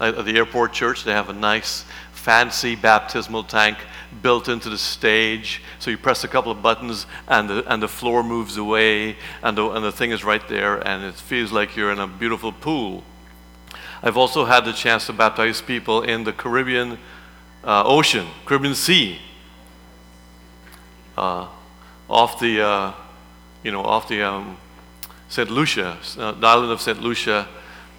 at the airport church, they have a nice, fancy baptismal tank built into the stage. So you press a couple of buttons, and the, and the floor moves away, and the, and the thing is right there, and it feels like you're in a beautiful pool. I've also had the chance to baptize people in the Caribbean uh, Ocean, Caribbean Sea, uh, off the, uh, you know, off the um, St. Lucia, uh, the island of St. Lucia.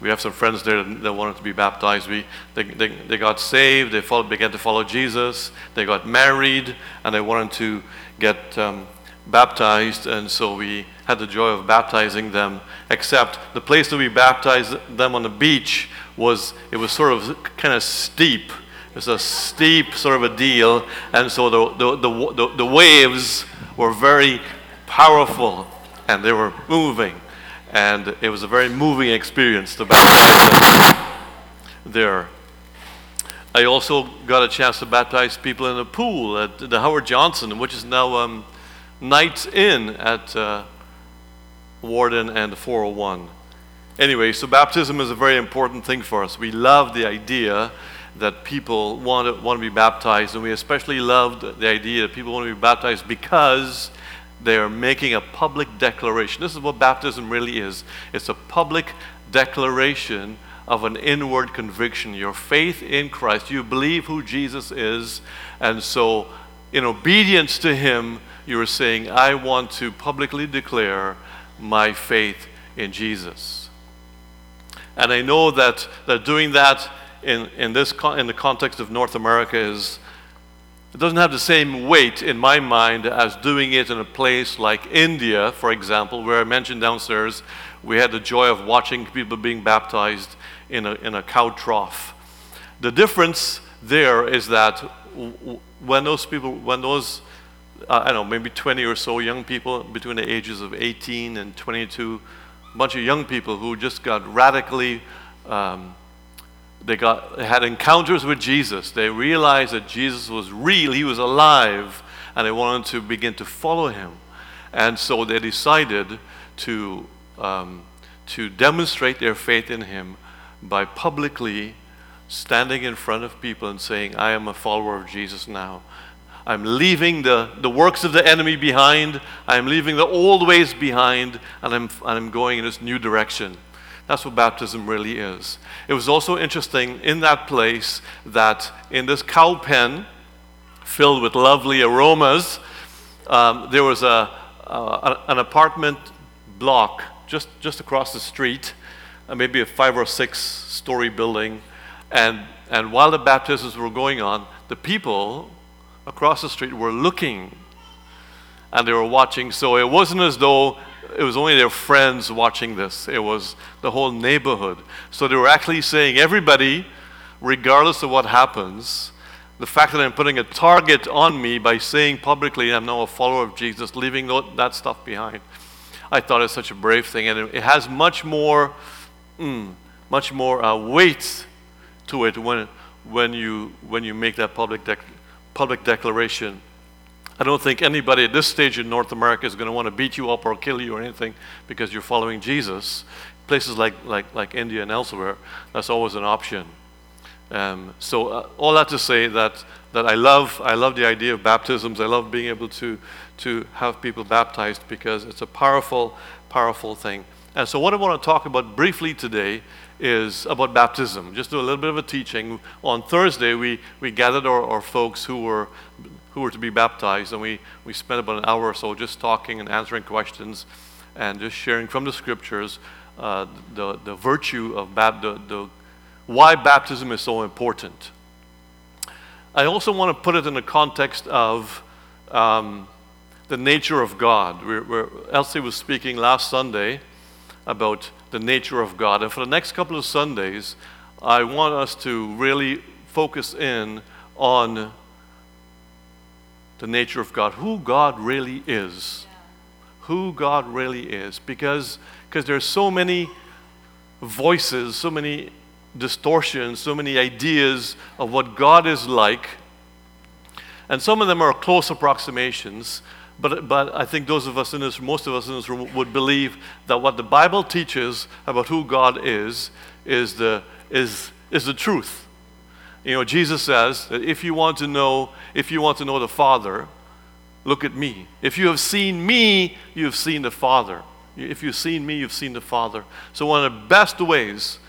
We have some friends there that, wanted to be baptized. We, they, they, they got saved, they followed, began to follow Jesus, they got married, and they wanted to get um, baptized, and so we had the joy of baptizing them. Except the place that we baptized them on the beach was it was sort of kind of steep. It was a steep sort of a deal, and so the the, the, the, the waves were very powerful, and they were moving, and it was a very moving experience to baptize there. I also got a chance to baptize people in a pool at the Howard Johnson, which is now um, Knights Inn at uh, Warden and 401. Anyway, so baptism is a very important thing for us. We love the idea that people want to, want to be baptized, and we especially loved the idea that people want to be baptized because they are making a public declaration. This is what baptism really is it's a public declaration of an inward conviction. Your faith in Christ, you believe who Jesus is, and so in obedience to Him, you are saying, I want to publicly declare my faith in Jesus. And I know that, that doing that in, in, this in the context of North America is, it doesn't have the same weight in my mind as doing it in a place like India, for example, where I mentioned downstairs, we had the joy of watching people being baptized in a, in a cow trough. The difference there is that when those people, when those uh, I don't know, maybe 20 or so young people between the ages of 18 and 22, a bunch of young people who just got radically, um, they, got, they had encounters with Jesus. They realized that Jesus was real, he was alive, and they wanted to begin to follow him. And so they decided to, um, to demonstrate their faith in him by publicly standing in front of people and saying, I am a follower of Jesus now. I'm leaving the, the works of the enemy behind. I'm leaving the old ways behind, and I'm, and I'm going in this new direction. That's what baptism really is. It was also interesting in that place that in this cow pen filled with lovely aromas, um, there was a, uh, an apartment block just, just across the street, uh, maybe a five or six story building. And, and while the baptisms were going on, the people across the street were looking and they were watching. So it wasn't as though it was only their friends watching this, it was the whole neighborhood. So they were actually saying, everybody, regardless of what happens, the fact that I'm putting a target on me by saying publicly I'm now a follower of Jesus, leaving that stuff behind, I thought it's such a brave thing. And it has much more, mm, much more uh, weight to it when, when, you, when you make that public declaration public declaration. I don't think anybody at this stage in North America is going to want to beat you up or kill you or anything because you're following Jesus. Places like, like, like India and elsewhere, that's always an option. Um, so uh, all that to say that, that I, love, I love the idea of baptisms. I love being able to, to have people baptized because it's a powerful, powerful thing. And so what I want to talk about briefly today is about baptism. Just do a little bit of a teaching. On Thursday, we, we gathered our, our folks who were, who were to be baptized, and we, we spent about an hour or so just talking and answering questions and just sharing from the scriptures uh, the, the virtue of bap- the, the, why baptism is so important. I also want to put it in the context of um, the nature of God. We're, Elsie was speaking last Sunday about the nature of God. And for the next couple of Sundays, I want us to really focus in on the nature of God, who God really is. Who God really is. Because because there's so many voices, so many distortions, so many ideas of what God is like. And some of them are close approximations, but, but I think those of us in this, most of us in this room would believe that what the Bible teaches about who God is, is, the, is, is the truth. You know, Jesus says that if you want to know, if you want to know the Father, look at me. If you have seen me, you have seen the Father. If you've seen me, you've seen the Father. So one of the best ways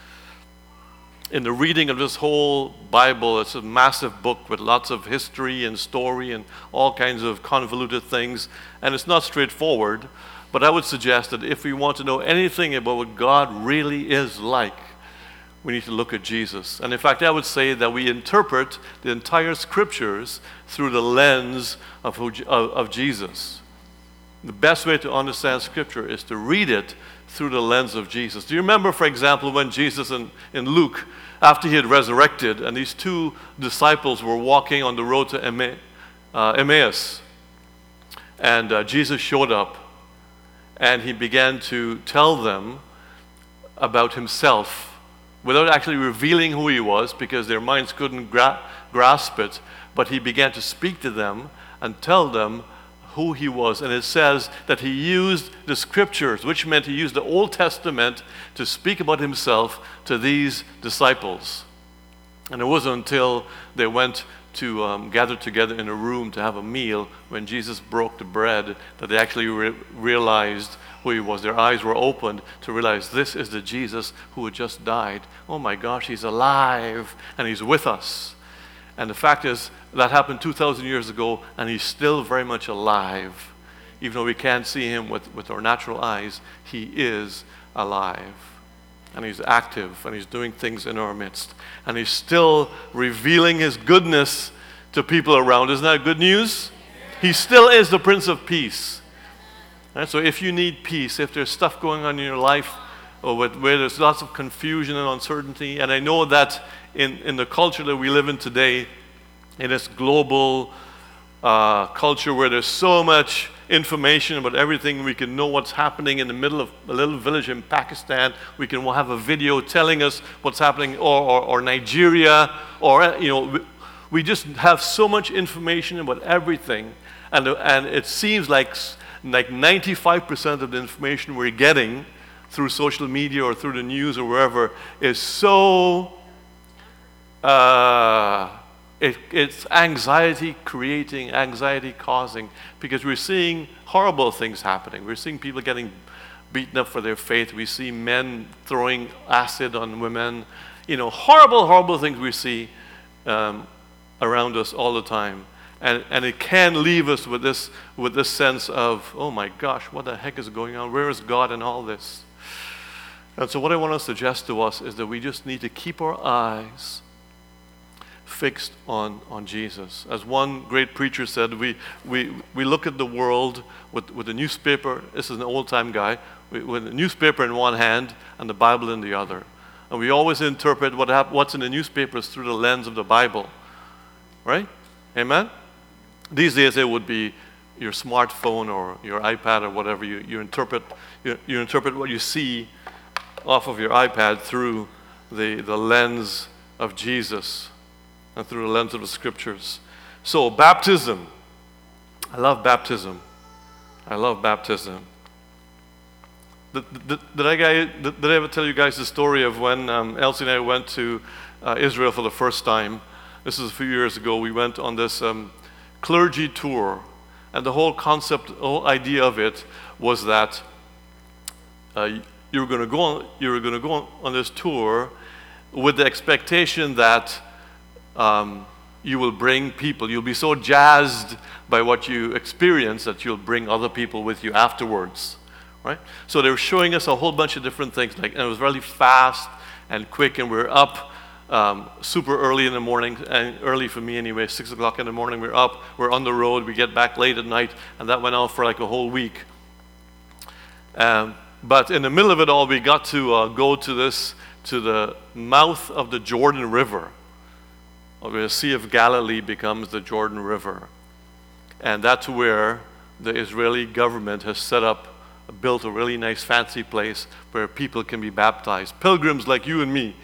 in the reading of this whole Bible, it's a massive book with lots of history and story and all kinds of convoluted things, and it's not straightforward. But I would suggest that if we want to know anything about what God really is like, we need to look at Jesus. And in fact, I would say that we interpret the entire scriptures through the lens of, who, of, of Jesus. The best way to understand scripture is to read it through the lens of Jesus. Do you remember, for example, when Jesus in, in Luke, after he had resurrected, and these two disciples were walking on the road to Emma, uh, Emmaus, and uh, Jesus showed up, and he began to tell them about himself without actually revealing who he was because their minds couldn't gra- grasp it, but he began to speak to them and tell them who he was. And it says that he used the scriptures, which meant he used the Old Testament to speak about himself to these disciples. And it wasn't until they went to um, gather together in a room to have a meal when Jesus broke the bread that they actually re- realized who he was. Their eyes were opened to realize this is the Jesus who had just died. Oh my gosh, he's alive and he's with us. And the fact is, that happened 2,000 years ago, and he's still very much alive. Even though we can't see him with, with our natural eyes, he is alive. And he's active, and he's doing things in our midst. And he's still revealing his goodness to people around. Isn't that good news? He still is the Prince of Peace. And so if you need peace, if there's stuff going on in your life or with, where there's lots of confusion and uncertainty, and I know that in, in the culture that we live in today, in this global uh, culture where there's so much information about everything. We can know what's happening in the middle of a little village in Pakistan. We can have a video telling us what's happening, or, or, or Nigeria, or, you know, we, just have so much information about everything. And, and it seems like, like 95% of the information we're getting through social media or through the news or wherever is so. Uh, it, it's anxiety creating, anxiety causing, because we're seeing horrible things happening. We're seeing people getting beaten up for their faith. We see men throwing acid on women. You know, horrible, horrible things we see um, around us all the time. And, and it can leave us with this, with this sense of, oh my gosh, what the heck is going on? Where is God in all this? And so, what I want to suggest to us is that we just need to keep our eyes fixed on, on Jesus. As one great preacher said, we, we, we look at the world with, with a newspaper, this is an old time guy, with a newspaper in one hand and the Bible in the other. And we always interpret what hap- what's in the newspapers through the lens of the Bible. Right? Amen? These days it would be your smartphone or your iPad or whatever. You, you, interpret, you, you interpret what you see off of your iPad through the, the lens of Jesus and through the lens of the scriptures. So, baptism. I love baptism. I love baptism. Did, did, did I, did, I ever tell you guys the story of when um, Elsie and I went to uh, Israel for the first time? This is a few years ago. We went on this um, clergy tour, and the whole concept, whole idea of it was that uh, you were going to go on, you were going to go on, on this tour with the expectation that um, you will bring people. You'll be so jazzed by what you experience that you'll bring other people with you afterwards. Right? So they were showing us a whole bunch of different things, like, and it was really fast and quick, and we are up um, super early in the morning, and early for me anyway, six o'clock in the morning. We're up, we're on the road, we get back late at night, and that went on for like a whole week. Um, but in the middle of it all, we got to uh, go to this, to the mouth of the Jordan River the Sea of Galilee becomes the Jordan River. And that's where the Israeli government has set up, built a really nice fancy place where people can be baptized. Pilgrims like you and me,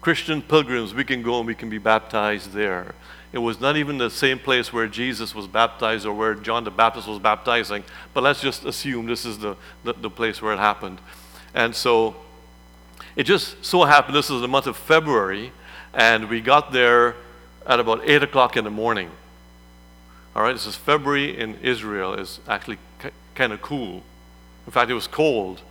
Christian pilgrims, we can go and we can be baptized there. It was not even the same place where Jesus was baptized or where John the Baptist was baptizing, but let's just assume this is the, the, the place where it happened. And so It just so happened this was the month of February, and we got there at about 8 o'clock in the morning. All right, this is February in Israel is actually k- kind of cool. In fact, it was cold.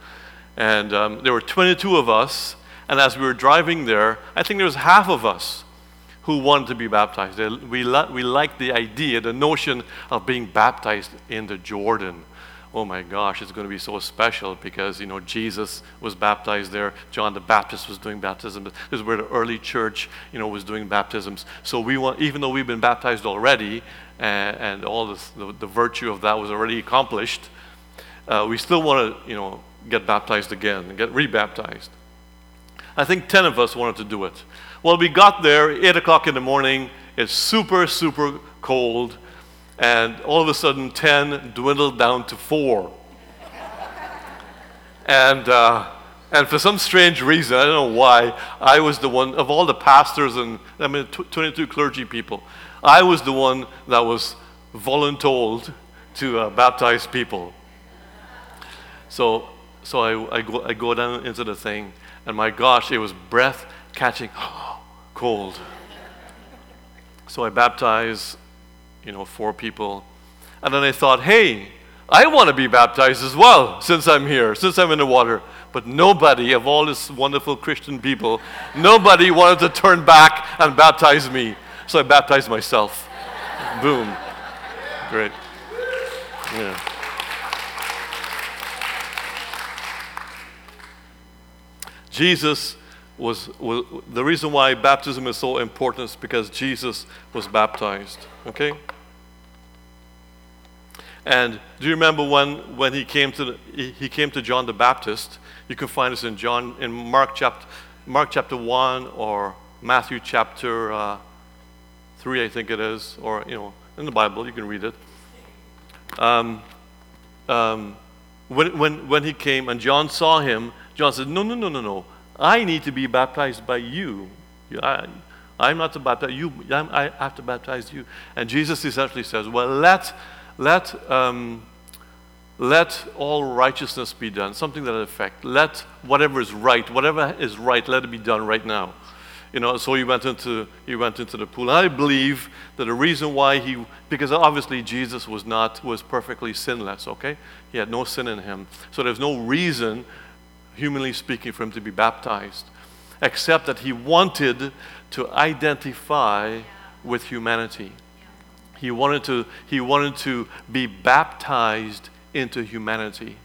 And um, there were 22 of us, and as we were driving there, I think there was half of us who wanted to be baptized. We, li- we liked the idea, the notion of being baptized in the Jordan. Oh my gosh, it's going to be so special because, you know, Jesus was baptized there. John the Baptist was doing baptism. This is where the early church, you know, was doing baptisms. So we want, even though we've been baptized already, and, and all this, the, the virtue of that was already accomplished, uh, we still want to, you know, get baptized again and get rebaptized. I think 10 of us wanted to do it. Well, we got there, 8 o'clock in the morning. It's super, super cold. And all of a sudden, 10 dwindled down to 4. and, uh, and for some strange reason, I don't know why, I was the one, of all the pastors and, I mean, 22 clergy people, I was the one that was voluntold to uh, baptize people. So, so I, I, go, I go down into the thing, and my gosh, it was breath catching, cold. So I baptize, you know, four people. And then I thought, hey, I want to be baptized as well since I'm here, since I'm in the water. But nobody of all these wonderful Christian people, nobody wanted to turn back and baptize me. So I baptized myself. Boom. Great. Yeah. Jesus was, was, the reason why baptism is so important is because Jesus was baptized. Okay? And do you remember when, when he, came to the, he, he came to John the Baptist? You can find this in John in Mark chapter, Mark chapter 1 or Matthew chapter uh, 3, I think it is, or, you know, in the Bible, you can read it. Um, um, when, when, when he came and John saw him, John said, No, no, no, no, no. I need to be baptized by you. I, I'm not to baptize you, I'm, i have to baptize you. And Jesus essentially says, Well, let, let, um, let all righteousness be done, something that effect. Let whatever is right, whatever is right, let it be done right now you know, so he went into he went into the pool. I believe that the reason why he because obviously Jesus was not was perfectly sinless, okay? He had no sin in him. So there's no reason, humanly speaking, for him to be baptized, except that he wanted to identify with humanity. He wanted to he wanted to be baptized into humanity.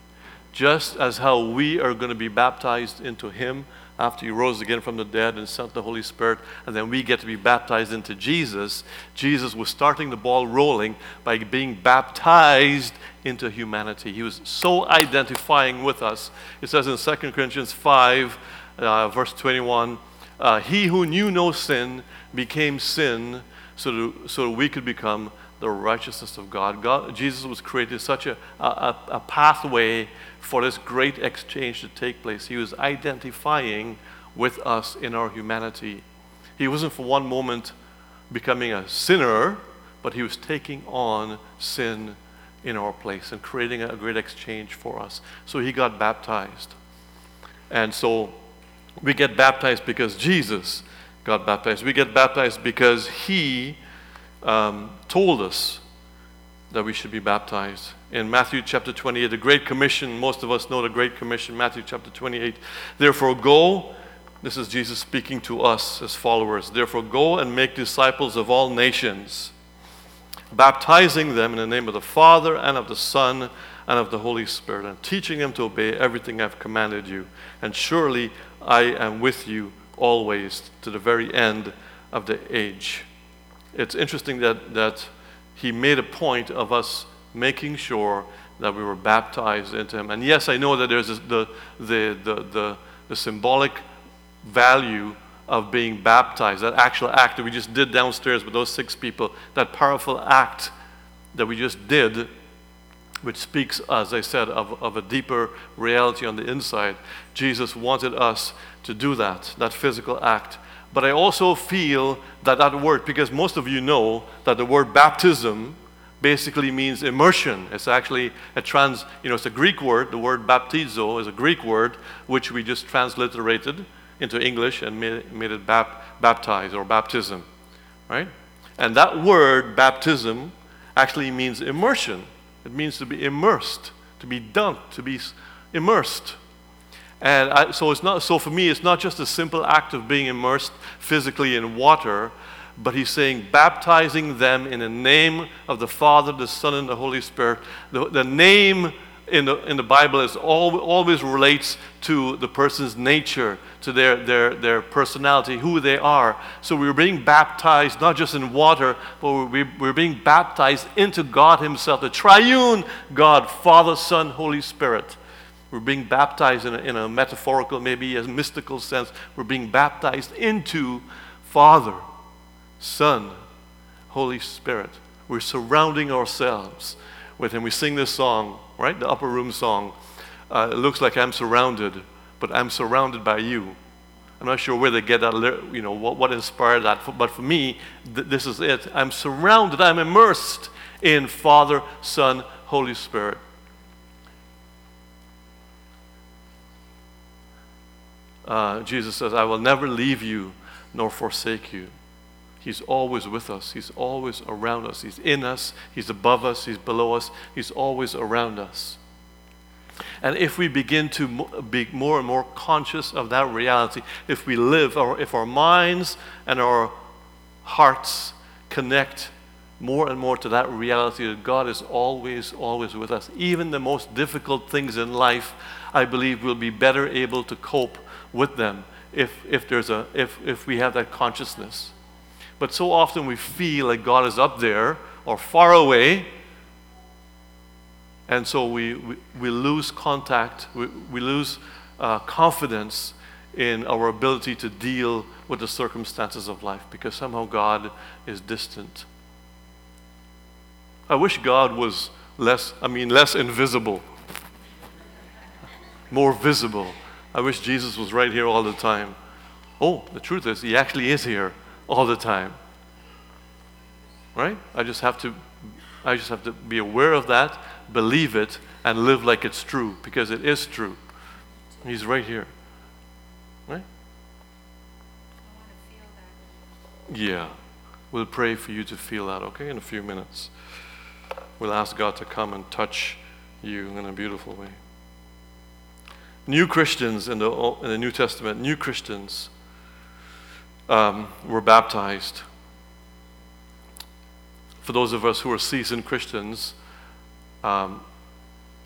Just as how we are going to be baptized into him after he rose again from the dead and sent the Holy Spirit, and then we get to be baptized into Jesus, Jesus was starting the ball rolling by being baptized into humanity. He was so identifying with us. It says in 2 Corinthians 5, uh, verse 21, uh, He who knew no sin became sin so that, so that we could become the righteousness of God. God Jesus was created such a, a, a pathway for this great exchange to take place. He was identifying with us in our humanity. He wasn't for one moment becoming a sinner, but he was taking on sin in our place and creating a great exchange for us. So he got baptized. And so we get baptized because Jesus got baptized. We get baptized because he um, told us that we should be baptized. In Matthew chapter 28, the Great Commission, most of us know the Great Commission, Matthew chapter 28. Therefore, go, this is Jesus speaking to us as followers. Therefore, go and make disciples of all nations, baptizing them in the name of the Father and of the Son and of the Holy Spirit, and teaching them to obey everything I've commanded you. And surely I am with you always to the very end of the age. It's interesting that, that he made a point of us making sure that we were baptized into him. And yes, I know that there's the, the, the, the, the symbolic value of being baptized, that actual act that we just did downstairs with those six people, that powerful act that we just did, which speaks, as I said, of, of a deeper reality on the inside. Jesus wanted us to do that, that physical act. But I also feel that that word, because most of you know that the word baptism basically means immersion. It's actually a trans, you know, it's a Greek word. The word baptizo is a Greek word which we just transliterated into English and made, made it bap, baptize or baptism, right? And that word, baptism, actually means immersion. It means to be immersed, to be dunked, to be immersed. And I, so it's not so for me it's not just a simple act of being immersed physically in water, but he's saying baptizing them in the name of the Father, the Son, and the Holy Spirit. The, the name in the, in the Bible is all, always relates to the person's nature, to their, their, their personality, who they are. So we're being baptized not just in water, but we're, we're being baptized into God Himself, the triune God, Father, Son, Holy Spirit. We're being baptized in a, in a metaphorical, maybe a mystical sense. We're being baptized into Father, Son, Holy Spirit. We're surrounding ourselves with Him. We sing this song, right? The upper room song. Uh, it looks like I'm surrounded, but I'm surrounded by you. I'm not sure where they get that, you know, what, what inspired that, but for me, th- this is it. I'm surrounded, I'm immersed in Father, Son, Holy Spirit. Uh, Jesus says, I will never leave you nor forsake you. He's always with us. He's always around us. He's in us. He's above us. He's below us. He's always around us. And if we begin to be more and more conscious of that reality, if we live, or if our minds and our hearts connect more and more to that reality that God is always, always with us, even the most difficult things in life, I believe we'll be better able to cope with them if, if, there's a, if, if we have that consciousness. But so often we feel like God is up there or far away. And so we, we, we lose contact, we, we lose uh, confidence in our ability to deal with the circumstances of life because somehow God is distant. I wish God was less, I mean, less invisible, more visible. I wish Jesus was right here all the time. Oh, the truth is, He actually is here all the time. Right? I just have to I just have to be aware of that, believe it, and live like it's true, because it is true. He's right here. Right? Yeah. We'll pray for you to feel that, okay, in a few minutes. We'll ask God to come and touch you in a beautiful way. New Christians in the, in the New Testament, new Christians um, were baptized. For those of us who are seasoned Christians, um,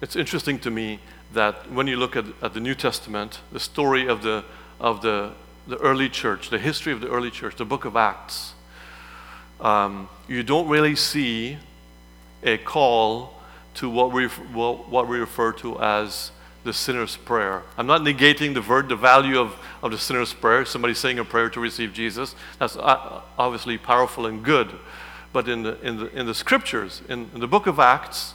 it's interesting to me that when you look at, at the New Testament, the story of the, of the, the early church, the history of the early church, the book of Acts, um, you don't really see a call to what we, what, what we refer to as the sinner's prayer. I'm not negating the, ver- the value of, of the sinner's prayer, somebody saying a prayer to receive Jesus. That's uh, obviously powerful and good. But in the, in the, in the scriptures, in, in the book of Acts,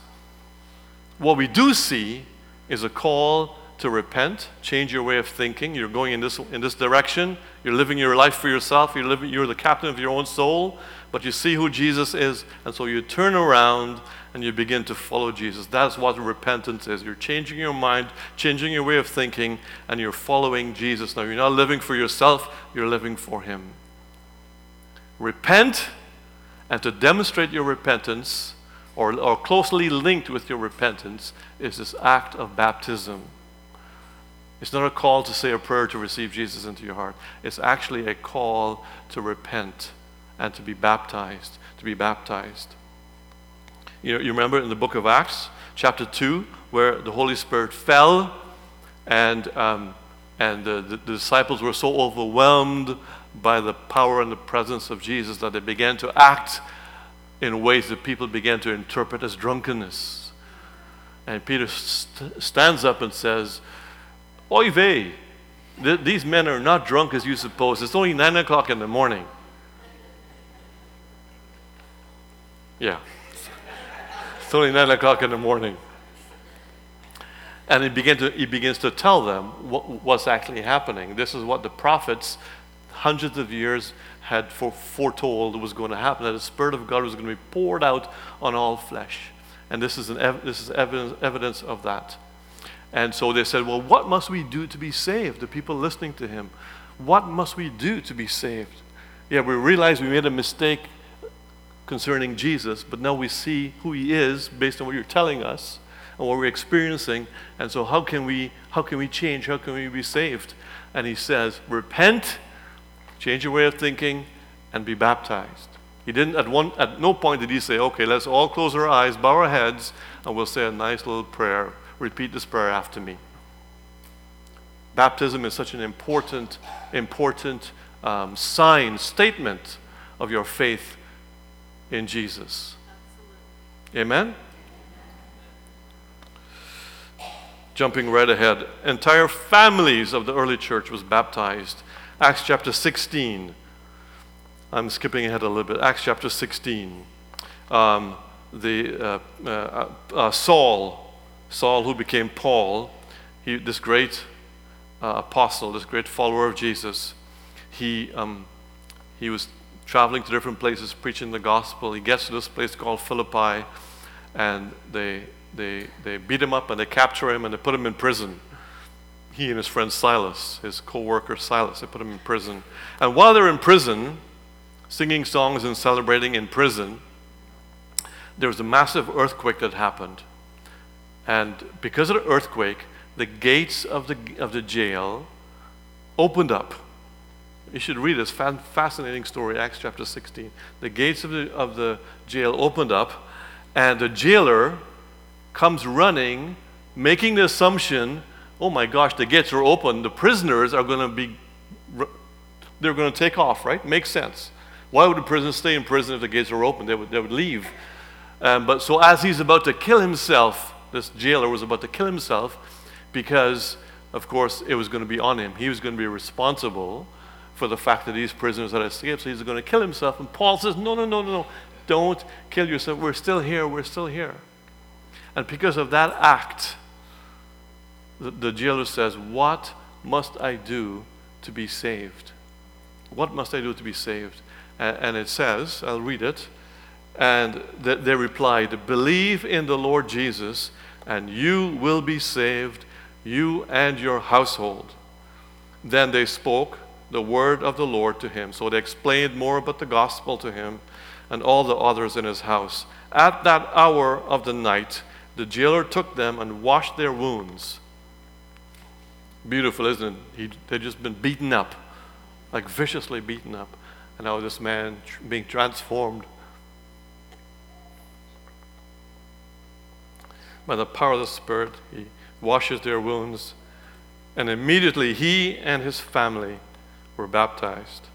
what we do see is a call to repent, change your way of thinking. You're going in this, in this direction. You're living your life for yourself. You're, living, you're the captain of your own soul. But you see who Jesus is, and so you turn around and you begin to follow Jesus. That's what repentance is. You're changing your mind, changing your way of thinking, and you're following Jesus. Now, you're not living for yourself, you're living for Him. Repent, and to demonstrate your repentance, or, or closely linked with your repentance, is this act of baptism. It's not a call to say a prayer to receive Jesus into your heart. It's actually a call to repent and to be baptized, to be baptized. You, know, you remember in the book of Acts, chapter 2, where the Holy Spirit fell and, um, and the, the, disciples were so overwhelmed by the power and the presence of Jesus that they began to act in ways that people began to interpret as drunkenness. And Peter st- stands up and says, Oy vey, th- these men are not drunk as you suppose. It's only nine o'clock in the morning. Yeah. It's only nine o'clock in the morning. And he, to, he begins to tell them what, what's actually happening. This is what the prophets hundreds of years had foretold was going to happen, that the Spirit of God was going to be poured out on all flesh. And this is, ev- this is evidence, evidence of that. And so they said, Well, what must we do to be saved? The people listening to him, what must we do to be saved? Yeah, we realized we made a mistake concerning Jesus, but now we see who he is based on what you're telling us and what we're experiencing. And so how can we how can we change? How can we be saved? And he says, repent, change your way of thinking, and be baptized. He didn't at one at no point did he say, okay, let's all close our eyes, bow our heads, and we'll say a nice little prayer. Repeat this prayer after me. Baptism is such an important, important um, sign, statement of your faith in Jesus. Amen? Jumping right ahead, entire families of the early church was baptized. Acts chapter 16. I'm skipping ahead a little bit. Acts chapter 16. Um, the uh, uh, uh, Saul, Saul who became Paul, he, this great uh, apostle, this great follower of Jesus, he, um, he was traveling to different places preaching the gospel. He gets to this place called Philippi, and they, they, they beat him up and they capture him and they put him in prison. He and his friend Silas, his co worker Silas, they put him in prison. And while they're in prison, singing songs and celebrating in prison, there was a massive earthquake that happened. And because of the earthquake, the gates of the, of the jail opened up you should read this fascinating story, Acts chapter 16. The gates of the, of the jail opened up, and the jailer comes running, making the assumption oh my gosh, the gates are open. The prisoners are going to be, they're going to take off, right? Makes sense. Why would the prisoners stay in prison if the gates were open? They would, they would leave. Um, but so as he's about to kill himself, this jailer was about to kill himself because, of course, it was going to be on him. He was going to be responsible for the fact that these prisoners had escaped, so he's going to kill himself. And Paul says, No, no, no, no, no. Don't kill yourself. We're still here. We're still here. And because of that act, the, the jailer says, What must I do to be saved? What must I do to be saved? And, and it says, I'll read it. And th- they replied, Believe in the Lord Jesus, and you will be saved, you and your household. Then they spoke the word of the Lord to him. So they explained more about the gospel to him and all the others in his house. At that hour of the night, the jailer took them and washed their wounds. Beautiful, isn't it? He, they'd just been beaten up, like viciously beaten up. And now this man being transformed by the power of the Spirit, he washes their wounds. And immediately he and his family were baptized.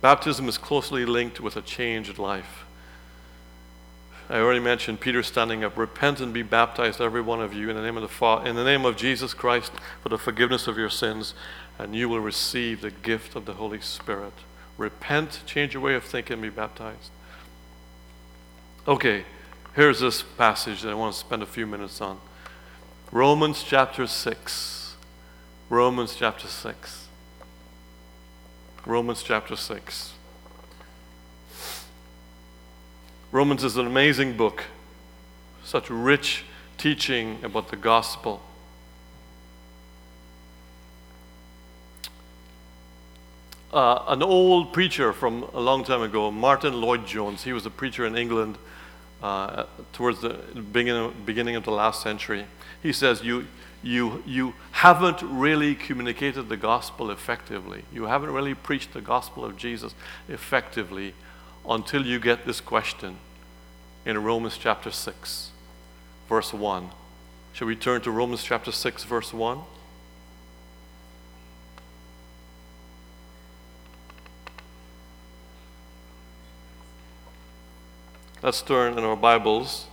Baptism is closely linked with a changed life. I already mentioned Peter standing up, repent and be baptized, every one of you, in the name of the Father, in the name of Jesus Christ, for the forgiveness of your sins, and you will receive the gift of the Holy Spirit. Repent, change your way of thinking, be baptized. Okay, here's this passage that I want to spend a few minutes on. Romans chapter 6. Romans chapter 6. Romans chapter 6. Romans is an amazing book, such rich teaching about the gospel. Uh, an old preacher from a long time ago, Martyn Lloyd-Jones, he was a preacher in England uh, towards the beginning, beginning of the last century. He says, you, you, you haven't really communicated the gospel effectively. You haven't really preached the gospel of Jesus effectively until you get this question in Romans chapter 6, verse 1. Shall we turn to Romans chapter 6, verse 1? Let's turn in our Bibles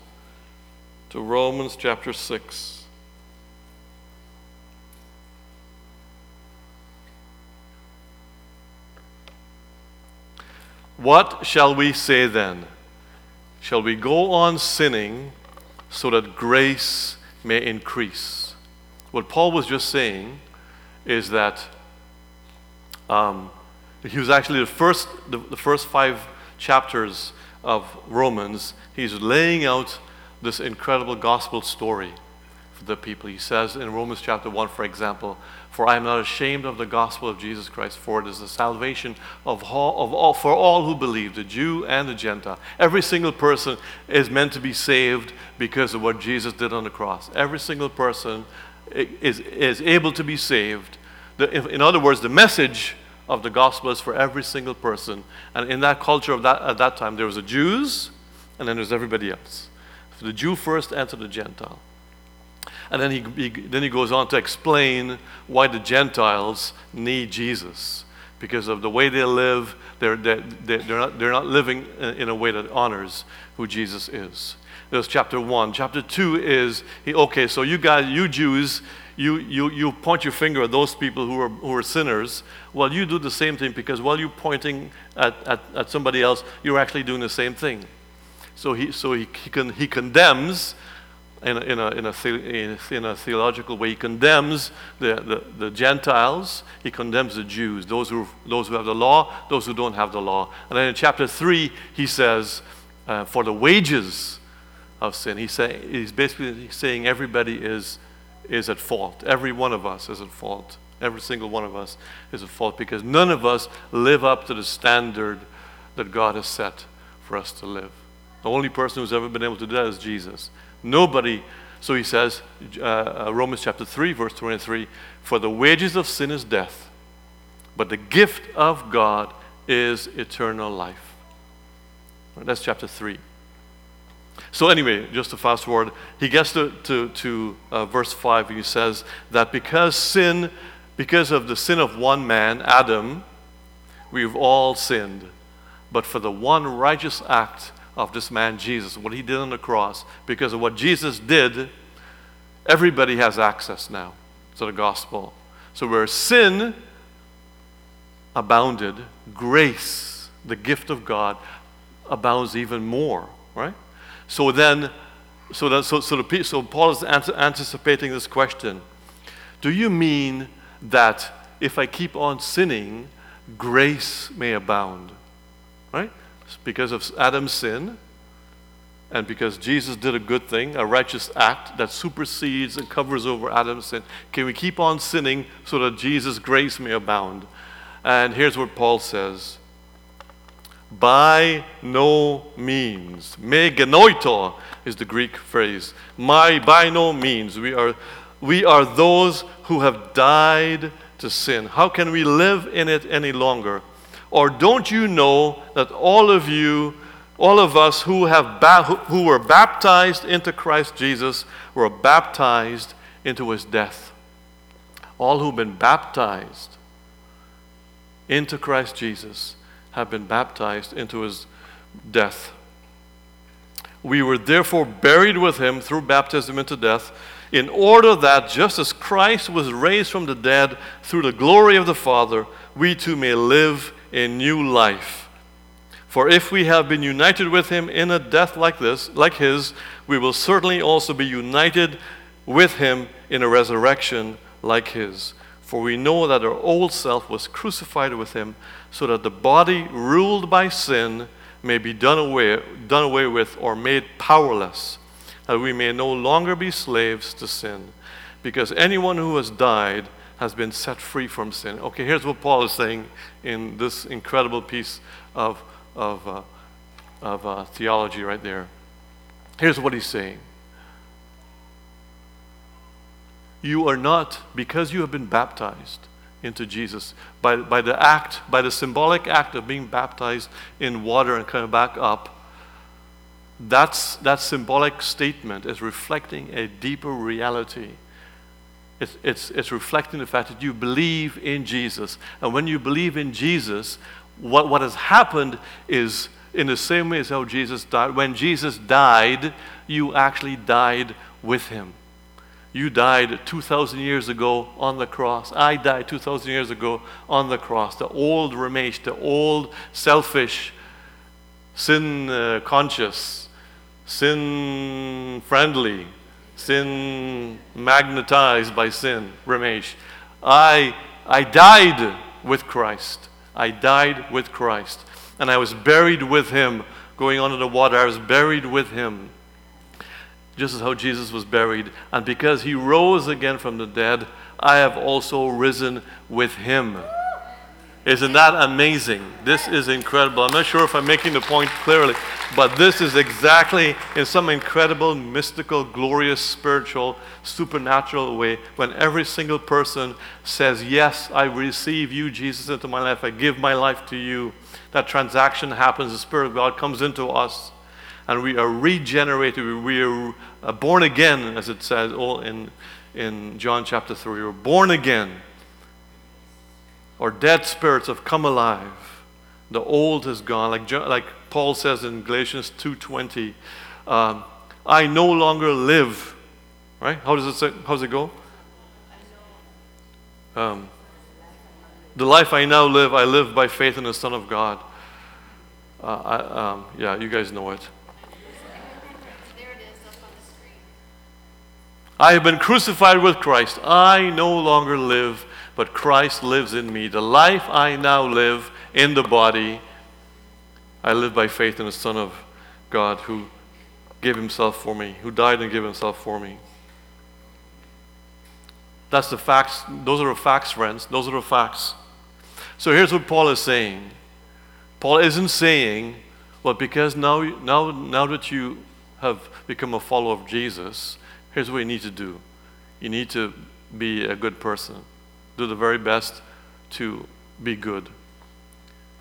to Romans chapter 6. What shall we say then? Shall we go on sinning so that grace may increase? What Paul was just saying is that um, he was actually the first, the, the first five chapters of Romans, he's laying out this incredible gospel story for the people. He says in Romans chapter 1, for example, For I am not ashamed of the gospel of Jesus Christ, for it is the salvation of all, of all, for all who believe, the Jew and the Gentile. Every single person is meant to be saved because of what Jesus did on the cross. Every single person is, is able to be saved. The, in other words, the message of the gospel is for every single person. And in that culture of that, at that time, there was the Jews, and then there's everybody else. So the Jew first and to the Gentile. And then he, he, then he goes on to explain why the Gentiles need Jesus. Because of the way they live, they're, they're, they're, not, they're not living in a way that honors who Jesus is. There's chapter one. Chapter two is, okay, so you guys, you Jews, you, you, you point your finger at those people who are, who are sinners. Well, you do the same thing because while you're pointing at, at, at somebody else, you're actually doing the same thing. So he, so he, he, con, he condemns, in a, in, a, in, a, in a theological way, he condemns the, the, the Gentiles, he condemns the Jews, those who, those who have the law, those who don't have the law. And then in chapter 3, he says, uh, For the wages of sin, he say, he's basically saying everybody is, is at fault. Every one of us is at fault. Every single one of us is at fault because none of us live up to the standard that God has set for us to live. The only person who's ever been able to do that is Jesus. Nobody, so he says, uh, uh, Romans chapter 3, verse 23 For the wages of sin is death, but the gift of God is eternal life. That's chapter 3. So, anyway, just to fast forward, he gets to, to, to uh, verse 5. and He says that because sin, because of the sin of one man, Adam, we've all sinned. But for the one righteous act of this man Jesus, what he did on the cross. Because of what Jesus did, everybody has access now to the gospel. So where sin abounded, grace, the gift of God, abounds even more, right? So then, so that, so, so, the, so Paul is anticipating this question. Do you mean that if I keep on sinning, grace may abound? Right? Because of Adam's sin and because Jesus did a good thing, a righteous act that supersedes and covers over Adam's sin, can we keep on sinning so that Jesus' grace may abound? And here's what Paul says By no means. Me genoito is the Greek phrase. My by no means. We are, we are those who have died to sin. How can we live in it any longer? Or don't you know that all of you, all of us who, have ba- who were baptized into Christ Jesus were baptized into his death? All who've been baptized into Christ Jesus have been baptized into his death. We were therefore buried with him through baptism into death, in order that just as Christ was raised from the dead through the glory of the Father, we too may live a new life. For if we have been united with him in a death like this, like his, we will certainly also be united with him in a resurrection like his. For we know that our old self was crucified with him, so that the body ruled by sin may be done away, done away with or made powerless, that we may no longer be slaves to sin. Because anyone who has died has been set free from sin. Okay, here's what Paul is saying in this incredible piece of, of, uh, of uh, theology right there. Here's what he's saying You are not, because you have been baptized into Jesus, by, by the act, by the symbolic act of being baptized in water and coming back up, that's, that symbolic statement is reflecting a deeper reality it's, it's, it's reflecting the fact that you believe in Jesus. And when you believe in Jesus, what, what has happened is in the same way as how Jesus died. When Jesus died, you actually died with him. You died 2,000 years ago on the cross. I died 2,000 years ago on the cross. The old Ramesh, the old selfish, sin uh, conscious, sin friendly, sin magnetized by sin, Ramesh. I, I died with Christ. I died with Christ. And I was buried with him. Going under the water, I was buried with him. Just as how Jesus was buried. And because he rose again from the dead, I have also risen with him. Isn't that amazing? This is incredible. I'm not sure if I'm making the point clearly, but this is exactly in some incredible, mystical, glorious, spiritual, supernatural way when every single person says, Yes, I receive you, Jesus, into my life. I give my life to you. That transaction happens. The Spirit of God comes into us, and we are regenerated. We are uh, born again, as it says in, in John chapter 3. We're born again or dead spirits have come alive. The old is gone. Like, like Paul says in Galatians 2.20, um, I no longer live. Right? How does it say? How does it go? Um, the life I now live, I live by faith in the Son of God. Uh, I, um, yeah, you guys know it. I have been crucified with Christ. I no longer live, but Christ lives in me. The life I now live in the body, I live by faith in the Son of God who gave himself for me, who died and gave himself for me. That's the facts. Those are the facts, friends. Those are the facts. So here's what Paul is saying. Paul isn't saying, well, because now, now, now that you have become a follower of Jesus, here's what you need to do. You need to be a good person do the very best to be good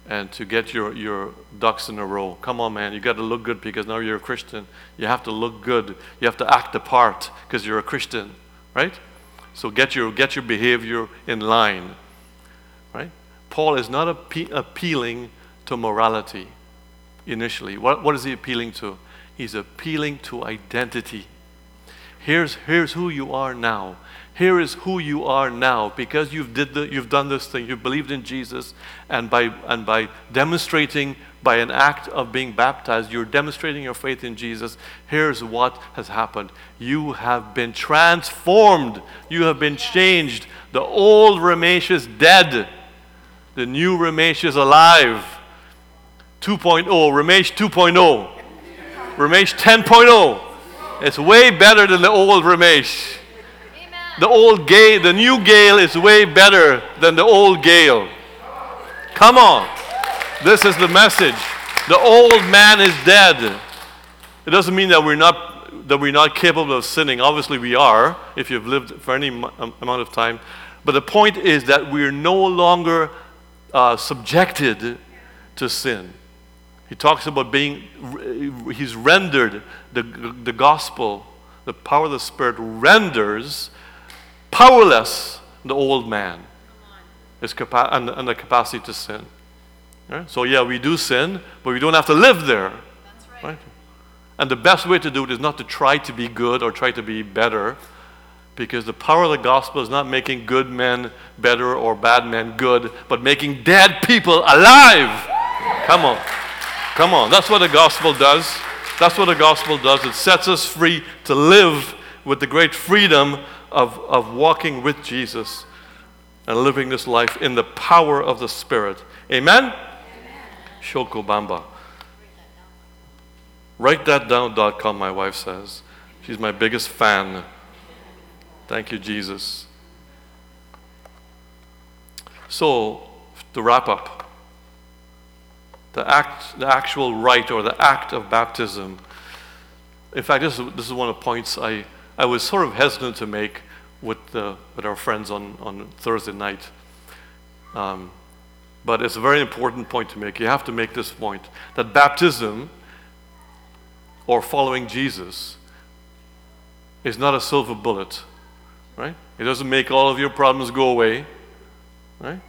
and to get your, your ducks in a row. Come on, man, you got to look good because now you're a Christian. You have to look good. You have to act the part because you're a Christian, right? So get your, get your behavior in line, right? Paul is not appe- appealing to morality initially. What, what is he appealing to? He's appealing to identity. Here's, here's who you are now here is who you are now because you've, did the, you've done this thing. You've believed in Jesus, and by, and by demonstrating by an act of being baptized, you're demonstrating your faith in Jesus. Here's what has happened you have been transformed, you have been changed. The old Ramesh is dead, the new Ramesh is alive. 2.0, Ramesh 2.0, Ramesh 10.0. It's way better than the old Ramesh the old Gail, the new Gail is way better than the old Gail. Come on. This is the message. The old man is dead. It doesn't mean that we're not that we're not capable of sinning. Obviously we are if you've lived for any amount of time. But the point is that we're no longer uh, subjected to sin. He talks about being, he's rendered the, the gospel, the power of the Spirit renders powerless, the old man, is capa- and, and the capacity to sin. Right? So, yeah, we do sin, but we don't have to live there. Right. right. And the best way to do it is not to try to be good or try to be better, because the power of the gospel is not making good men better or bad men good, but making dead people alive. Come on. Come on. That's what the gospel does. That's what the gospel does. It sets us free to live with the great freedom of, of walking with Jesus and living this life in the power of the Spirit. Amen? Shoko Bamba. Write that down.com, my wife says. She's my biggest fan. Thank you, Jesus. So, to wrap up, the, act, the actual rite or the act of baptism. In fact, this is, this is one of the points I, I was sort of hesitant to make with, uh, with our friends on, on Thursday night. Um, but it's a very important point to make. You have to make this point that baptism or following Jesus is not a silver bullet, right? It doesn't make all of your problems go away, right?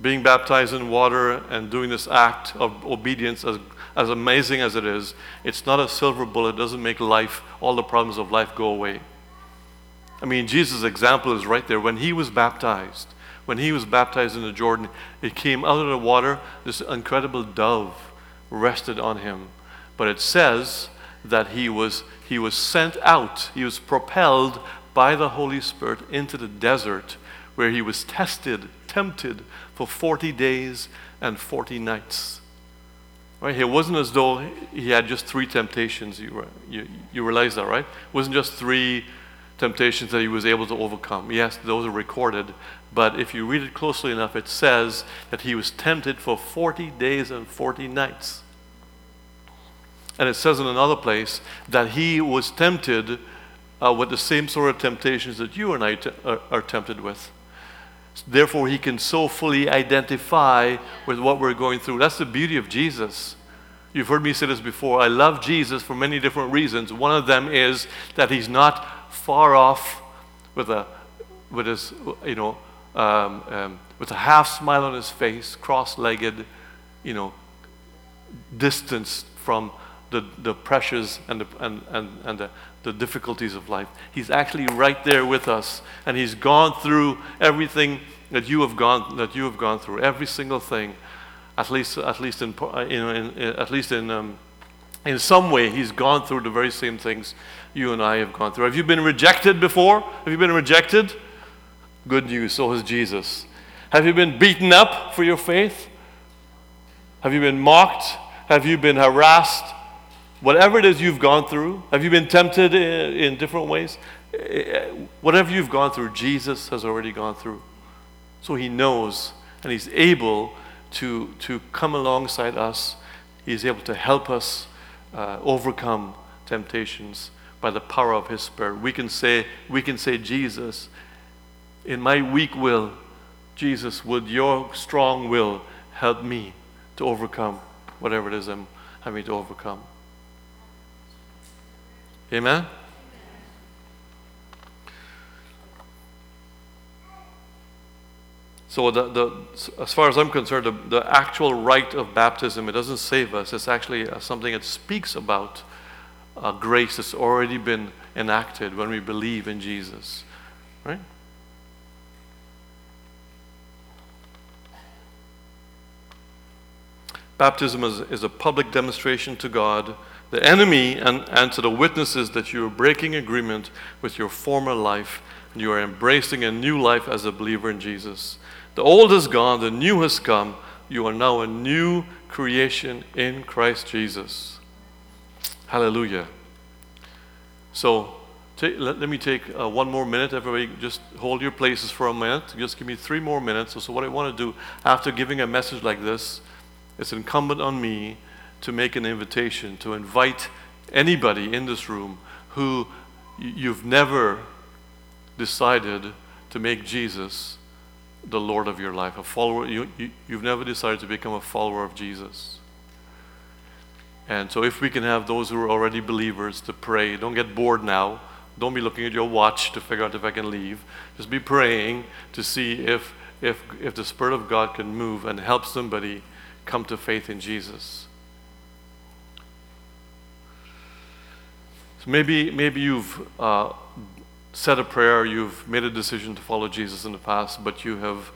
Being baptized in water and doing this act of obedience, as, as amazing as it is, it's not a silver bullet. It doesn't make life, all the problems of life go away. I mean, Jesus' example is right there. When he was baptized, when he was baptized in the Jordan, it came out of the water, this incredible dove rested on him. But it says that he was, he was sent out, he was propelled by the Holy Spirit into the desert where he was tested tempted for 40 days and 40 nights. Right? It wasn't as though he had just three temptations. You, you, you realize that, right? It wasn't just three temptations that he was able to overcome. Yes, those are recorded, but if you read it closely enough, it says that he was tempted for 40 days and 40 nights. And it says in another place that he was tempted uh, with the same sort of temptations that you and I are, are tempted with. Therefore, he can so fully identify with what we're going through. That's the beauty of Jesus. You've heard me say this before. I love Jesus for many different reasons. One of them is that he's not far off with a, with his, you know, um, um, with a half smile on his face, cross-legged, you know, distanced from the, the pressures and the, and, and, and the, the difficulties of life. He's actually right there with us, and He's gone through everything that you have gone that you have gone through, every single thing. At least, at least in, in, in at least in, um, in some way, He's gone through the very same things you and I have gone through. Have you been rejected before? Have you been rejected? Good news. So has Jesus. Have you been beaten up for your faith? Have you been mocked? Have you been harassed? Whatever it is you've gone through, have you been tempted in, different ways? Whatever you've gone through, Jesus has already gone through. So he knows and he's able to, to come alongside us. He's able to help us uh, overcome temptations by the power of his spirit. We can say, we can say, Jesus, in my weak will, Jesus, would your strong will help me to overcome whatever it is I'm having to overcome? Amen? So, the, the, as far as I'm concerned, the, the actual rite of baptism, it doesn't save us. It's actually something it speaks about uh, grace that's already been enacted when we believe in Jesus. Right? Baptism is, is a public demonstration to God the enemy and, and to the witnesses that you are breaking agreement with your former life and you are embracing a new life as a believer in Jesus. The old is gone, the new has come. You are now a new creation in Christ Jesus. Hallelujah. So, let, let, me take uh, one more minute. Everybody, just hold your places for a minute. Just give me three more minutes. So, so what I want to do after giving a message like this, it's incumbent on me to make an invitation, to invite anybody in this room who you've never decided to make Jesus the Lord of your life, a follower. You, you, you've never decided to become a follower of Jesus. And so, if we can have those who are already believers to pray, don't get bored now. Don't be looking at your watch to figure out if I can leave. Just be praying to see if, if, if the Spirit of God can move and help somebody come to faith in Jesus. So maybe, maybe you've uh, said a prayer, you've made a decision to follow Jesus in the past, but you have,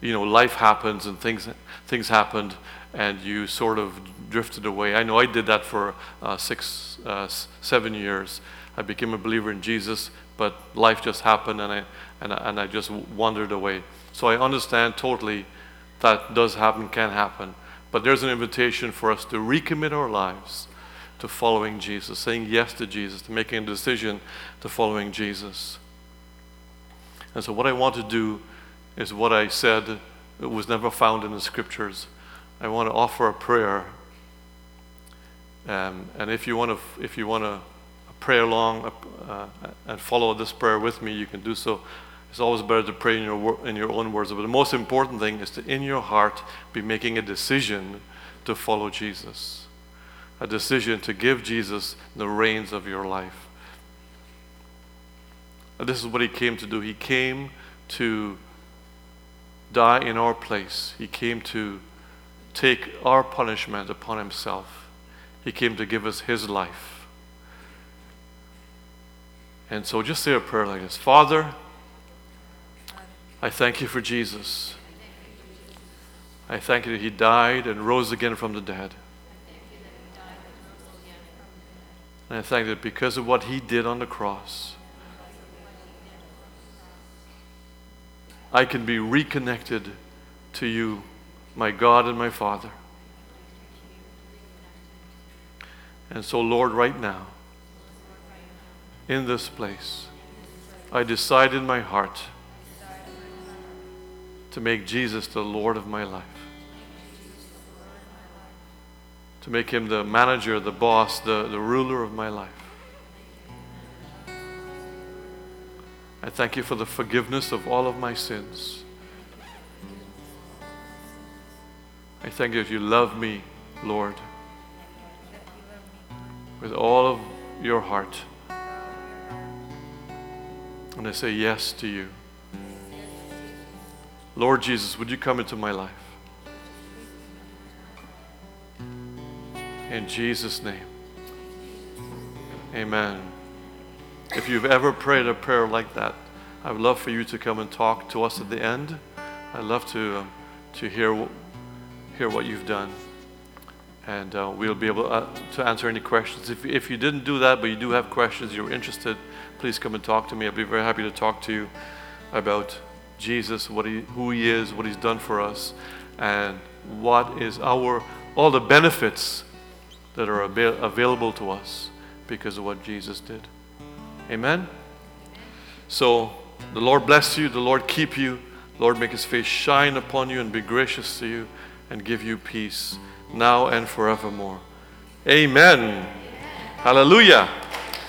you know, life happens and things, things happened and you sort of drifted away. I know I did that for uh, six, uh, seven years. I became a believer in Jesus, but life just happened and I, and I, and I just wandered away. So I understand totally that does happen, can happen. But there's an invitation for us to recommit our lives to following Jesus, saying yes to Jesus, to making a decision to following Jesus. And so, what I want to do is what I said was never found in the scriptures. I want to offer a prayer. Um, and if you want to, if you want to pray along uh, and follow this prayer with me, you can do so. It's always better to pray in your, in your own words. But the most important thing is to, in your heart, be making a decision to follow Jesus a decision to give Jesus the reins of your life. And this is what he came to do. He came to die in our place, he came to take our punishment upon himself. He came to give us his life. And so just say a prayer like this Father, I thank you for Jesus. I thank you that he died and rose again from the dead. And I thank you that because of what he did on the cross, I can be reconnected to you, my God and my Father. And so, Lord, right now, in this place, I decide in my heart to make Jesus the Lord of my life. To make him the manager, the boss, the, the ruler of my life. I thank you for the forgiveness of all of my sins. I thank you that you love me, Lord, with all of your heart. And I say yes to you. Lord Jesus, would you come into my life? In Jesus' name. Amen. If you've ever prayed a prayer like that, I would love for you to come and talk to us at the end. I'd love to, um, to hear, hear what you've done. And uh, we'll be able uh, to answer any questions. If, if you didn't do that, but you do have questions, you're interested, please come and talk to me. I'd be very happy to talk to you about Jesus, what he, who He is, what He's done for us, and what is our, all the benefits that are avail- available to us because of what Jesus did. Amen? So, the Lord bless you, the Lord keep you, the Lord make his face shine upon you and be gracious to you and give you peace now and forevermore. Amen. Hallelujah.